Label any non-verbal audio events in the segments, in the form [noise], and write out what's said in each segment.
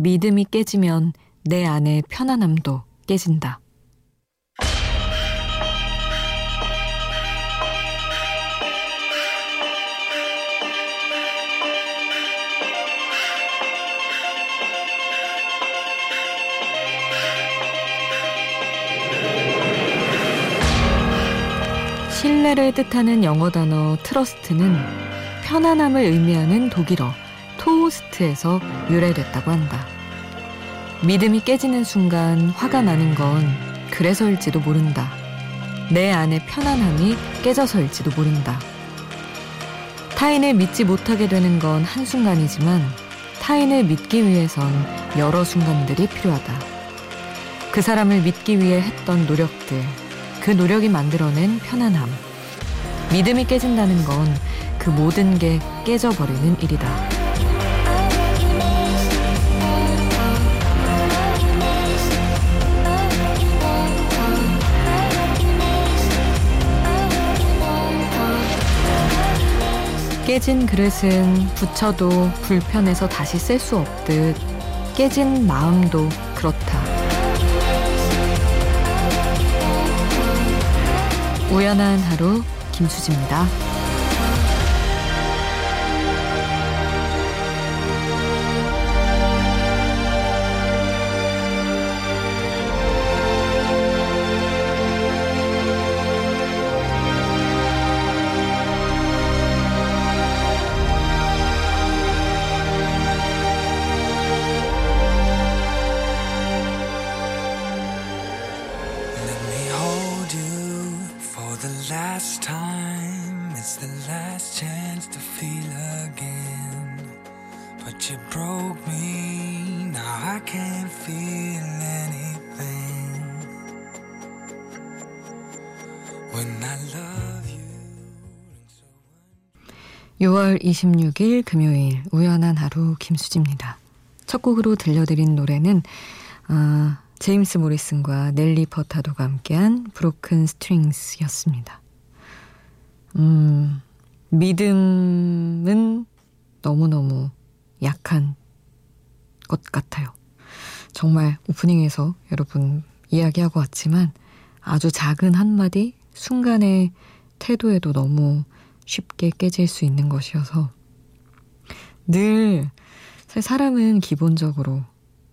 믿음이 깨지면 내 안의 편안함도 깨진다. 신뢰를 뜻하는 영어 단어 트러스트는 편안함을 의미하는 독일어 토스트에서 유래됐다고 한다. 믿음이 깨지는 순간 화가 나는 건 그래서일지도 모른다. 내 안의 편안함이 깨져서일지도 모른다. 타인을 믿지 못하게 되는 건 한순간이지만 타인을 믿기 위해선 여러 순간들이 필요하다. 그 사람을 믿기 위해 했던 노력들, 그 노력이 만들어낸 편안함. 믿음이 깨진다는 건 그 모든 게 깨져버리는 일이다. 깨진 그릇은 붙여도 불편해서 다시 쓸 수 없듯 깨진 마음도 그렇다. 우연한 하루 김수지입니다. 6월 26일 금요일 우연한 하루 김수지입니다. 첫 곡으로 들려드린 노래는 어, 제임스 모리슨과 넬리 퍼타도가 함께한 브로큰 스트링스였습니다. 음, 믿음은 너무너무 약한 것 같아요. 정말 오프닝에서 여러분 이야기하고 왔지만 아주 작은 한마디 순간의 태도에도 너무 쉽게 깨질 수 있는 것이어서 늘 사람은 기본적으로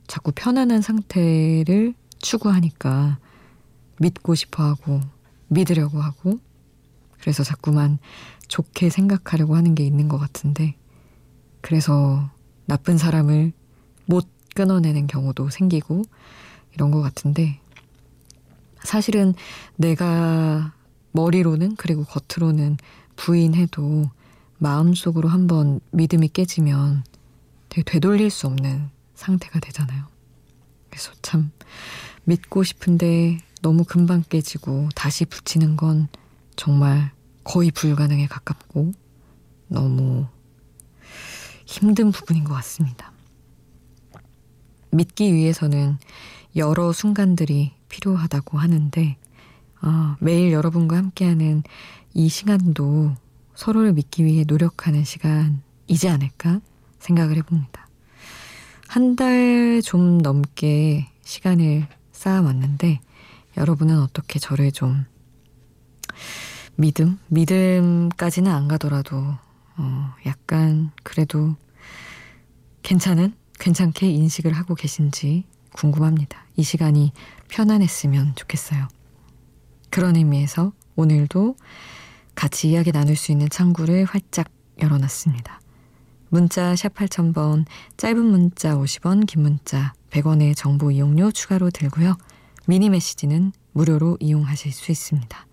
자꾸 편안한 상태를 추구하니까 믿고 싶어 하고 믿으려고 하고 그래서 자꾸만 좋게 생각하려고 하는 게 있는 것 같은데 그래서 나쁜 사람을 못 끊어내는 경우도 생기고 이런 것 같은데 사실은 내가 머리로는 그리고 겉으로는 부인해도 마음속으로 한번 믿음이 깨지면 되게 되돌릴 수 없는 상태가 되잖아요. 그래서 참 믿고 싶은데 너무 금방 깨지고 다시 붙이는 건 정말 거의 불가능에 가깝고 너무 힘든 부분인 것 같습니다. 믿기 위해서는 여러 순간들이 필요하다고 하는데 어, 매일 여러분과 함께하는 이 시간도 서로를 믿기 위해 노력하는 시간이지 않을까 생각을 해봅니다. 한 달 좀 넘게 시간을 쌓아왔는데 여러분은 어떻게 저를 좀 믿음? 믿음까지는 안 가더라도 어, 약간 그래도 괜찮은? 괜찮게 인식을 하고 계신지 궁금합니다. 이 시간이 편안했으면 좋겠어요. 그런 의미에서 오늘도 같이 이야기 나눌 수 있는 창구를 활짝 열어놨습니다. 문자 샵 8000번, 짧은 문자 50원, 긴 문자 100원의 정보 이용료 추가로 들고요. 미니 메시지는 무료로 이용하실 수 있습니다.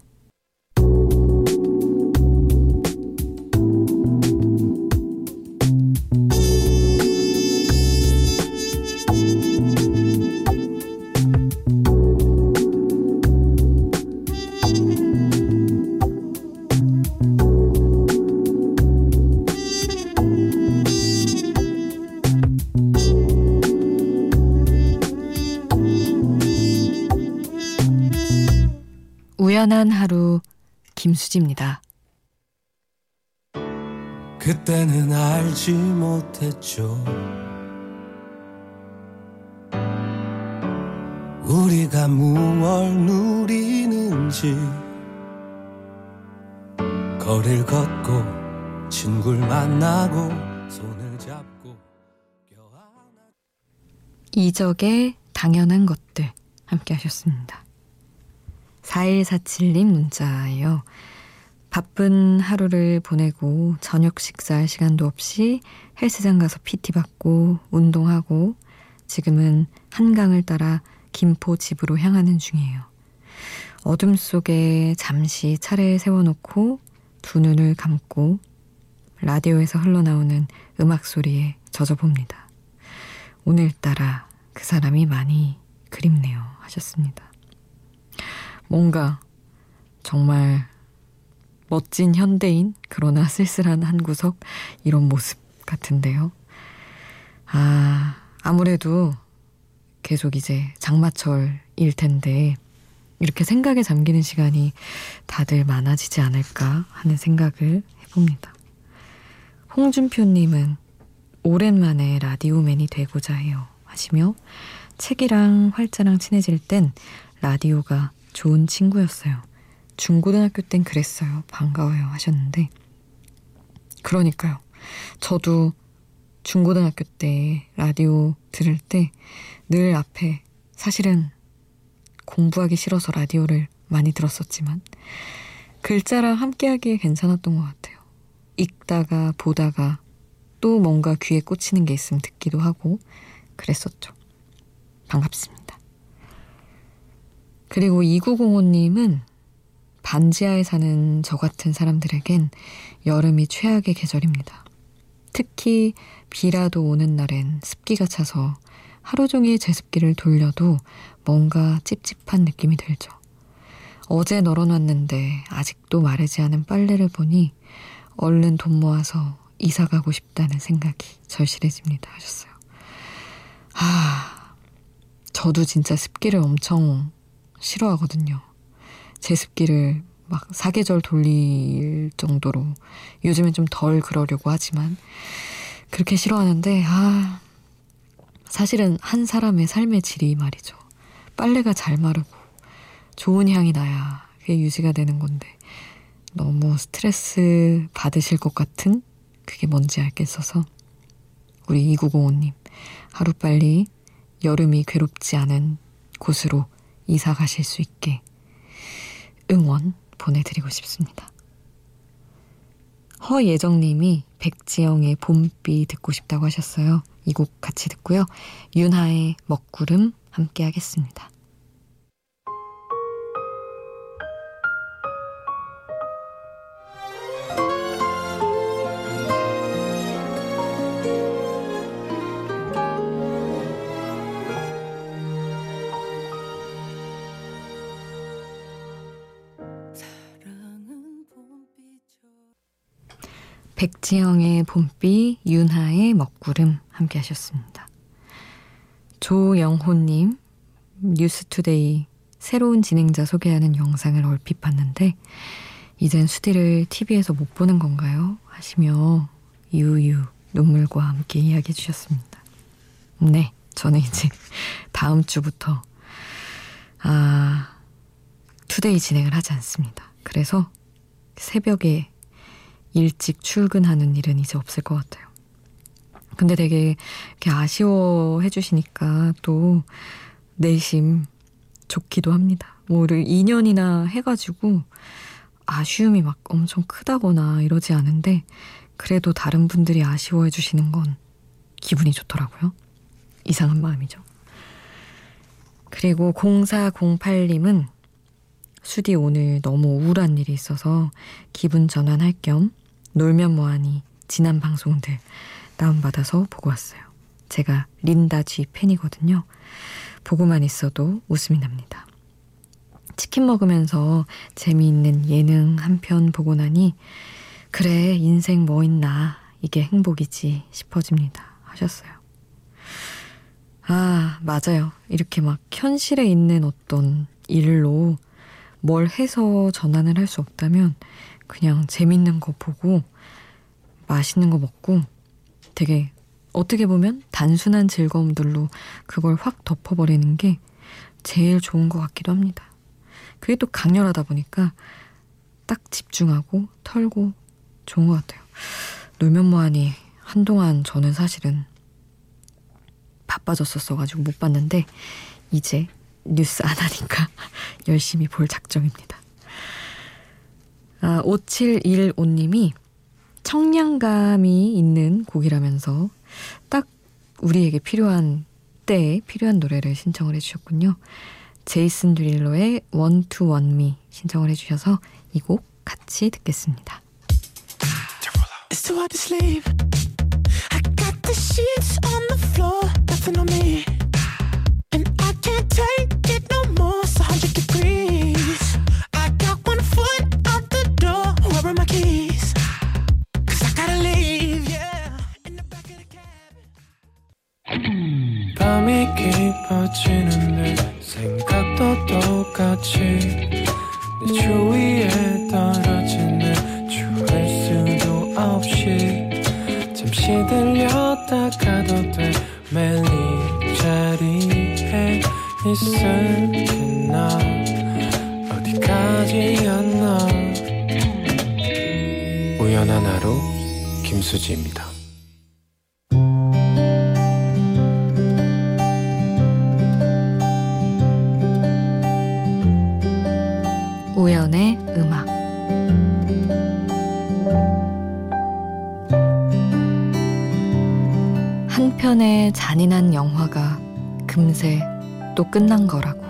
우연한 하루 김수지입니다. 그때는 알지 못했죠. 우리가 무얼 누리는지 거리를 걷고 친구를 만나고 손을 잡고 이적의 당연한 것들 함께 하셨습니다. 4147님 문자예요. 바쁜 하루를 보내고 저녁 식사할 시간도 없이 헬스장 가서 PT 받고 운동하고 지금은 한강을 따라 김포 집으로 향하는 중이에요. 어둠 속에 잠시 차례에 세워놓고 두 눈을 감고 라디오에서 흘러나오는 음악 소리에 젖어봅니다. 오늘따라 그 사람이 많이 그립네요. 하셨습니다. 뭔가 정말 멋진 현대인, 그러나 쓸쓸한 한 구석, 이런 모습 같은데요. 아, 아무래도 계속 이제 장마철일 텐데, 이렇게 생각에 잠기는 시간이 다들 많아지지 않을까 하는 생각을 해봅니다. 홍준표님은 오랜만에 라디오맨이 되고자 해요. 하시며 책이랑 활자랑 친해질 땐 라디오가 좋은 친구였어요. 중고등학교 땐 그랬어요. 반가워요. 하셨는데. 그러니까요. 저도 중고등학교 때 라디오 들을 때 늘 앞에 사실은 공부하기 싫어서 라디오를 많이 들었었지만 글자랑 함께하기에 괜찮았던 것 같아요. 읽다가 보다가 또 뭔가 귀에 꽂히는 게 있으면 듣기도 하고 그랬었죠. 반갑습니다. 그리고 2905님은 반지하에 사는 저 같은 사람들에겐 여름이 최악의 계절입니다. 특히 비라도 오는 날엔 습기가 차서 하루 종일 제습기를 돌려도 뭔가 찝찝한 느낌이 들죠. 어제 널어놨는데 아직도 마르지 않은 빨래를 보니 얼른 돈 모아서 이사 가고 싶다는 생각이 절실해집니다. 하셨어요. 아, 저도 진짜 습기를 엄청 싫어하거든요. 제습기를 막 사계절 돌릴 정도로 요즘엔 좀 덜 그러려고 하지만 그렇게 싫어하는데 아 사실은 한 사람의 삶의 질이 말이죠. 빨래가 잘 마르고 좋은 향이 나야 그게 유지가 되는 건데 너무 스트레스 받으실 것 같은 그게 뭔지 알겠어서 우리 2905님 하루빨리 여름이 괴롭지 않은 곳으로 이사 가실 수 있게 응원 보내드리고 싶습니다. 허예정님이 백지영의 봄비 듣고 싶다고 하셨어요. 이 곡 같이 듣고요. 윤하의 먹구름 함께 하겠습니다. 백지영의 봄비, 윤하의 먹구름 함께 하셨습니다. 조영호님, 뉴스투데이 새로운 진행자 소개하는 영상을 얼핏 봤는데, 이젠 수디를 TV에서 못 보는 건가요? 하시며 유유 눈물과 함께 이야기해 주셨습니다. 네, 저는 이제 다음 주부터 아 투데이 진행을 하지 않습니다. 그래서 새벽에 일찍 출근하는 일은 이제 없을 것 같아요. 근데 되게 이렇게 아쉬워해 주시니까 또 내심 좋기도 합니다. 뭐 2년이나 해가지고 아쉬움이 막 엄청 크다거나 이러지 않은데 그래도 다른 분들이 아쉬워해 주시는 건 기분이 좋더라고요. 이상한 마음이죠. 그리고 0408님은 수디 오늘 너무 우울한 일이 있어서 기분 전환할 겸 놀면 뭐하니 지난 방송들 다운받아서 보고 왔어요. 제가 린다 쥐 팬이거든요. 보고만 있어도 웃음이 납니다. 치킨 먹으면서 재미있는 예능 한 편 보고 나니 그래 인생 뭐 있나 이게 행복이지 싶어집니다. 하셨어요. 아 맞아요. 이렇게 막 현실에 있는 어떤 일로 뭘 해서 전환을 할 수 없다면 그냥 재밌는 거 보고 맛있는 거 먹고 되게 어떻게 보면 단순한 즐거움들로 그걸 확 덮어버리는 게 제일 좋은 것 같기도 합니다. 그게 또 강렬하다 보니까 딱 집중하고 털고 좋은 것 같아요. 놀면 뭐하니 한동안 저는 사실은 바빠졌었어가지고 못 봤는데 이제 뉴스 안 하니까 [laughs] 열심히 볼 작정입니다. 아, 5715님이 청량감이 있는 곡이라면서 딱 우리에게 필요한 때에 필요한 노래를 신청을 해주셨군요. 제이슨 드릴러의 One to One Me 신청을 해주셔서 이 곡 같이 듣겠습니다. It's too hard to sleep. I got the sheets on the floor, nothing on me. 잔인한 영화가 금세 또 끝난 거라고.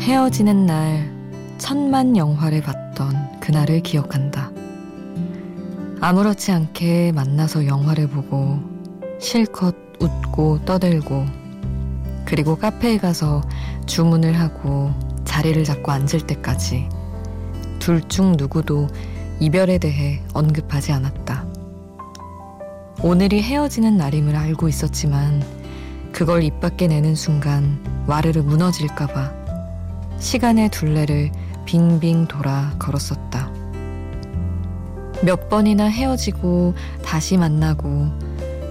헤어지는 날 천만 영화를 봤던 그날을 기억한다. 아무렇지 않게 만나서 영화를 보고 실컷 웃고 떠들고 그리고 카페에 가서 주문을 하고 자리를 잡고 앉을 때까지 둘 중 누구도 이별에 대해 언급하지 않았다. 오늘이 헤어지는 날임을 알고 있었지만 그걸 입 밖에 내는 순간 와르르 무너질까봐 시간의 둘레를 빙빙 돌아 걸었었다. 몇 번이나 헤어지고 다시 만나고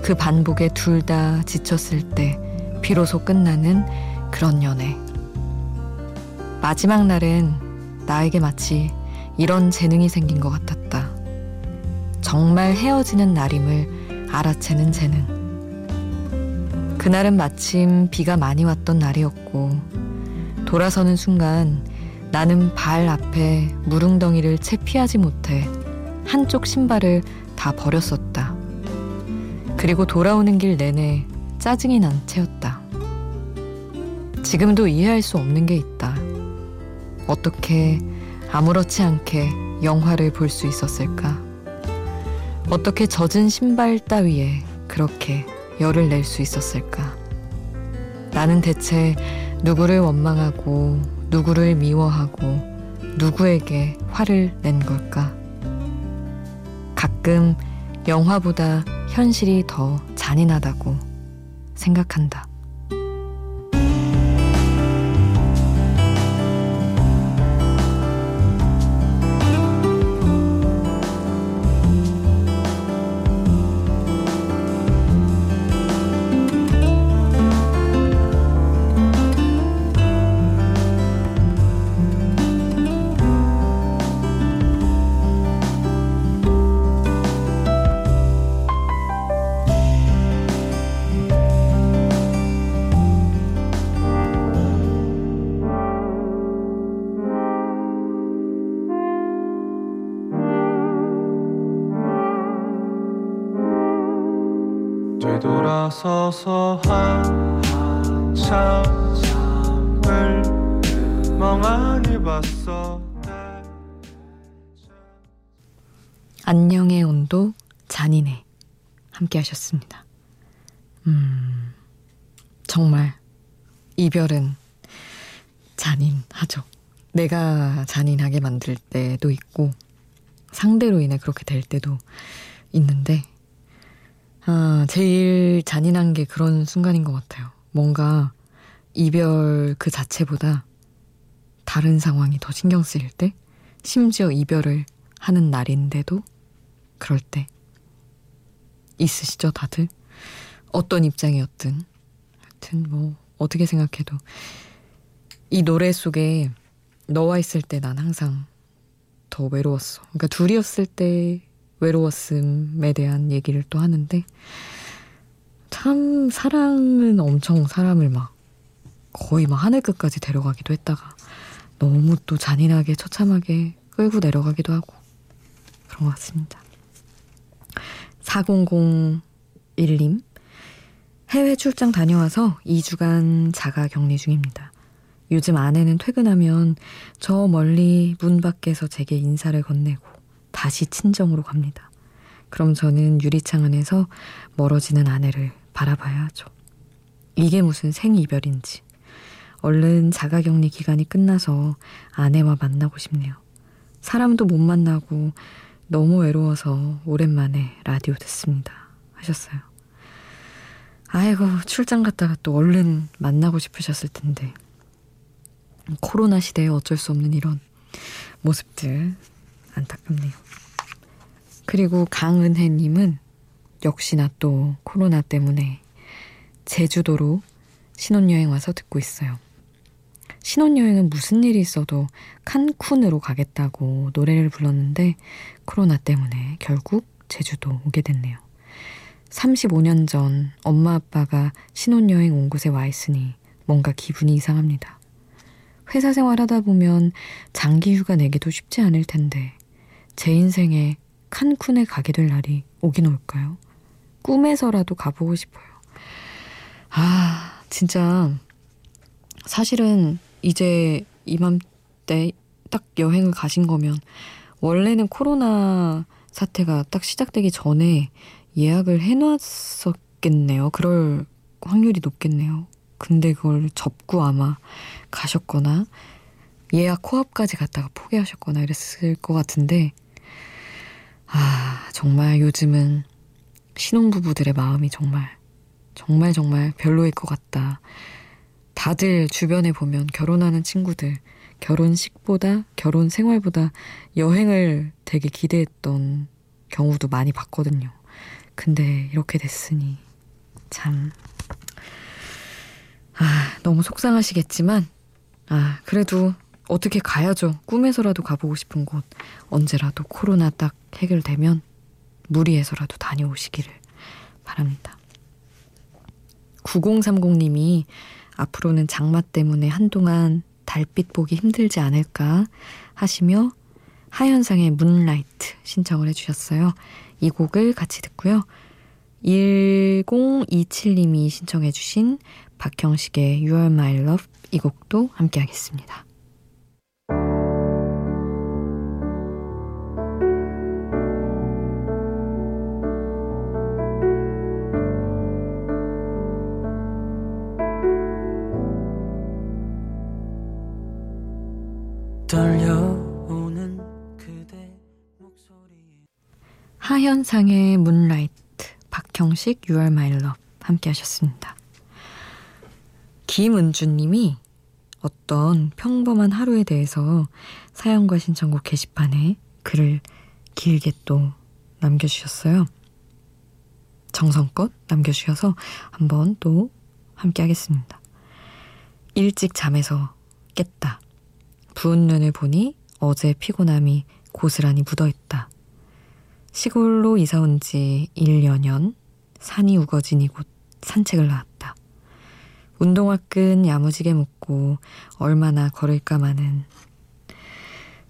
그 반복에 둘 다 지쳤을 때 비로소 끝나는 그런 연애. 마지막 날은 나에게 마치 이런 재능이 생긴 것 같았다. 정말 헤어지는 날임을 알아채는 재능. 그날은 마침 비가 많이 왔던 날이었고, 돌아서는 순간 나는 발 앞에 무릉덩이를 채 피하지 못해 한쪽 신발을 다 버렸었다. 그리고 돌아오는 길 내내 짜증이 난 채였다. 지금도 이해할 수 없는 게 있다. 어떻게 아무렇지 않게 영화를 볼 수 있었을까? 어떻게 젖은 신발 따위에 그렇게 열을 낼 수 있었을까? 나는 대체 누구를 원망하고 누구를 미워하고 누구에게 화를 낸 걸까? 가끔 영화보다 현실이 더 잔인하다고 생각한다. 서서 한참을 멍하니 봤어 안녕의 온도 잔인해 함께 하셨습니다. 음 정말 이별은 잔인하죠. 내가 잔인하게 만들 때도 있고 상대로 인해 그렇게 될 때도 있는데 아, 제일 잔인한 게 그런 순간인 것 같아요. 뭔가 이별 그 자체보다 다른 상황이 더 신경 쓰일 때, 심지어 이별을 하는 날인데도 그럴 때. 있으시죠, 다들? 어떤 입장이었든. 하여튼 뭐, 어떻게 생각해도. 이 노래 속에 너와 있을 때 난 항상 더 외로웠어. 그러니까 둘이었을 때 외로웠음에 대한 얘기를 또 하는데, 참, 사랑은 엄청 사람을 막 거의 막 하늘 끝까지 데려가기도 했다가, 너무 또 잔인하게 처참하게 끌고 내려가기도 하고, 그런 것 같습니다. 4001님, 해외 출장 다녀와서 2주간 자가 격리 중입니다. 요즘 아내는 퇴근하면 저 멀리 문 밖에서 제게 인사를 건네고 다시 친정으로 갑니다. 그럼 저는 유리창 안에서 멀어지는 아내를 바라봐야 하죠. 이게 무슨 생이별인지. 얼른 자가격리 기간이 끝나서 아내와 만나고 싶네요. 사람도 못 만나고 너무 외로워서 오랜만에 라디오 듣습니다. 하셨어요. 아이고, 출장 갔다가 또 얼른 만나고 싶으셨을 텐데. 코로나 시대에 어쩔 수 없는 이런 모습들 안타깝네요. 그리고 강은혜님은 역시나 또 코로나 때문에 제주도로 신혼여행 와서 듣고 있어요. 신혼여행은 무슨 일이 있어도 칸쿤으로 가겠다고 노래를 불렀는데 코로나 때문에 결국 제주도 오게 됐네요. 35년 전 엄마 아빠가 신혼여행 온 곳에 와 있으니 뭔가 기분이 이상합니다. 회사 생활하다 보면 장기 휴가 내기도 쉽지 않을 텐데 제 인생에 칸쿤에 가게 될 날이 오긴 올까요? 꿈에서라도 가보고 싶어요. 아, 진짜 사실은 이제 이맘때 딱 여행을 가신 거면 원래는 코로나 사태가 딱 시작되기 전에 예약을 해놨었겠네요. 그럴 확률이 높겠네요. 근데 그걸 접고 아마 가셨거나 예약 코앞까지 갔다가 포기하셨거나 이랬을 것 같은데 아 정말 요즘은 신혼부부들의 마음이 정말 정말 정말 별로일 것 같다. 다들 주변에 보면 결혼하는 친구들 결혼식보다 결혼 생활보다 여행을 되게 기대했던 경우도 많이 봤거든요. 근데 이렇게 됐으니 참 아, 너무 속상하시겠지만 아, 그래도 어떻게 가야죠. 꿈에서라도 가보고 싶은 곳 언제라도 코로나 딱 해결되면 무리해서라도 다녀오시기를 바랍니다. 9030님이 앞으로는 장마 때문에 한동안 달빛 보기 힘들지 않을까 하시며 하현상의 문라이트 신청을 해주셨어요. 이 곡을 같이 듣고요. 1027님이 신청해주신 박형식의 You Are My Love 이 곡도 함께 하겠습니다. 하현상의 문라이트, 박형식 You Are My Love 함께 하셨습니다. 김은주님이 어떤 평범한 하루에 대해서 사연과 신청곡 게시판에 글을 길게 또 남겨주셨어요. 정성껏 남겨주셔서 한번 또 함께 하겠습니다. 일찍 잠에서 깼다. 부은 눈을 보니 어제 피곤함이 고스란히 묻어있다. 시골로 이사 온 지 1여년 산이 우거진 이곳 산책을 나왔다. 운동화 끈 야무지게 묶고 얼마나 걸을까 마는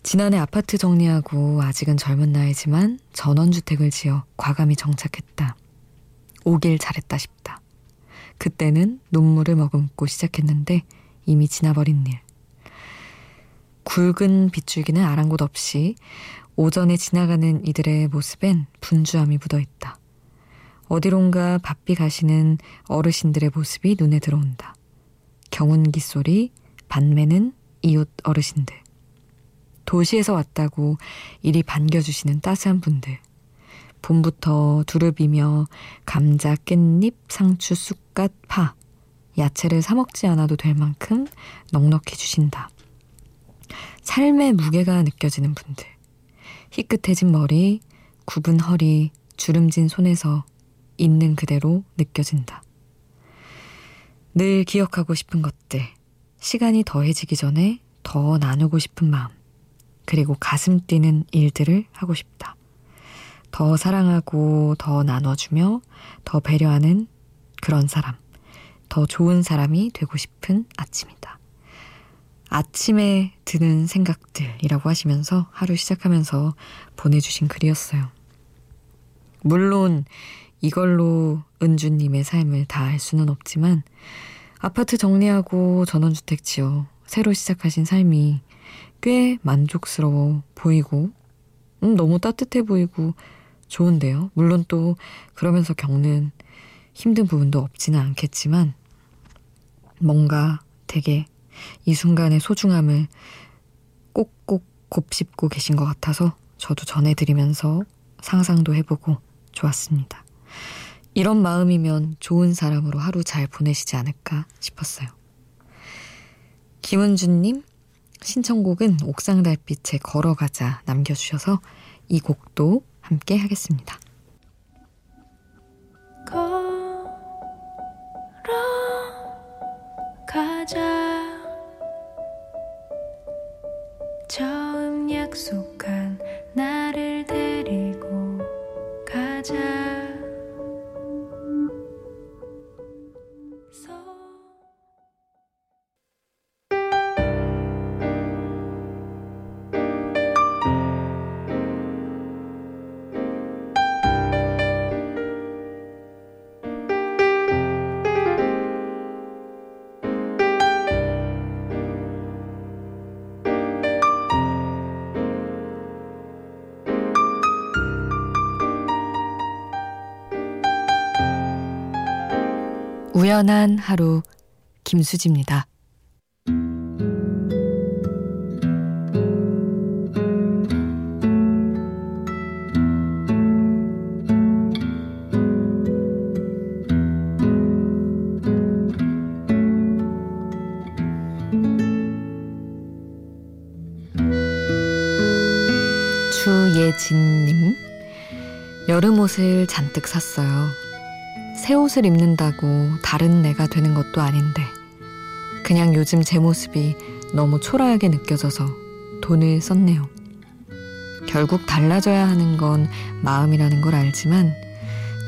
지난해 아파트 정리하고 아직은 젊은 나이지만 전원주택을 지어 과감히 정착했다. 오길 잘했다 싶다. 그때는 눈물을 머금고 시작했는데 이미 지나버린 일. 굵은 빗줄기는 아랑곳 없이 오전에 지나가는 이들의 모습엔 분주함이 묻어 있다. 어디론가 바삐 가시는 어르신들의 모습이 눈에 들어온다. 경운기 소리, 반매는 이웃 어르신들. 도시에서 왔다고 이리 반겨주시는 따스한 분들. 봄부터 두릅이며 감자, 깻잎, 상추, 쑥갓, 파. 야채를 사먹지 않아도 될 만큼 넉넉히 주신다. 삶의 무게가 느껴지는 분들. 희끗해진 머리, 굽은 허리, 주름진 손에서 있는 그대로 느껴진다. 늘 기억하고 싶은 것들, 시간이 더해지기 전에 더 나누고 싶은 마음, 그리고 가슴 뛰는 일들을 하고 싶다. 더 사랑하고 더 나눠주며 더 배려하는 그런 사람, 더 좋은 사람이 되고 싶은 아침이다. 아침에 드는 생각들이라고 하시면서 하루 시작하면서 보내주신 글이었어요. 물론 이걸로 은주님의 삶을 다 알 수는 없지만 아파트 정리하고 전원주택 지어 새로 시작하신 삶이 꽤 만족스러워 보이고 음, 너무 따뜻해 보이고 좋은데요. 물론 또 그러면서 겪는 힘든 부분도 없지는 않겠지만 뭔가 되게 이 순간의 소중함을 꼭꼭 곱씹고 계신 것 같아서 저도 전해드리면서 상상도 해보고 좋았습니다. 이런 마음이면 좋은 사람으로 하루 잘 보내시지 않을까 싶었어요. 김은주님, 신청곡은 옥상 달빛에 걸어가자 남겨주셔서 이 곡도 함께 하겠습니다. 걸어가자 처음 약속한 우연한 하루 김수지입니다. 주예진님 여름 옷을 잔뜩 샀어요. 새 옷을 입는다고 다른 내가 되는 것도 아닌데 그냥 요즘 제 모습이 너무 초라하게 느껴져서 돈을 썼네요. 결국 달라져야 하는 건 마음이라는 걸 알지만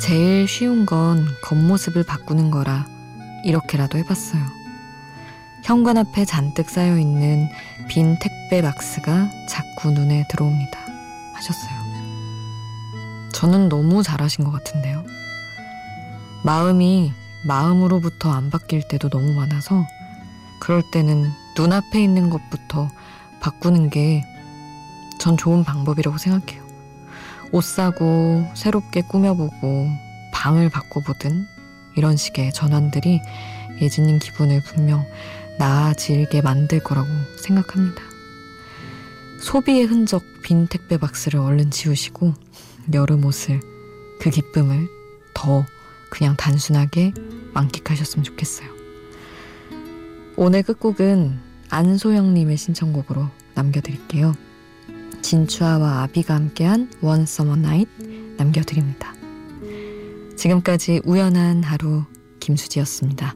제일 쉬운 건 겉모습을 바꾸는 거라 이렇게라도 해봤어요. 현관 앞에 잔뜩 쌓여 있는 빈 택배 박스가 자꾸 눈에 들어옵니다. 하셨어요. 저는 너무 잘하신 것 같은데요. 마음이 마음으로부터 안 바뀔 때도 너무 많아서 그럴 때는 눈앞에 있는 것부터 바꾸는 게 전 좋은 방법이라고 생각해요. 옷 사고 새롭게 꾸며보고 방을 바꿔보든 이런 식의 전환들이 예진님 기분을 분명 나아지게 만들 거라고 생각합니다. 소비의 흔적 빈 택배 박스를 얼른 지우시고 여름 옷을 그 기쁨을 더 그냥 단순하게 만끽하셨으면 좋겠어요. 오늘 끝곡은 안소영님의 신청곡으로 남겨드릴게요. 진추아와 아비가 함께한 One Summer Night 남겨드립니다. 지금까지 우연한 하루 김수지였습니다.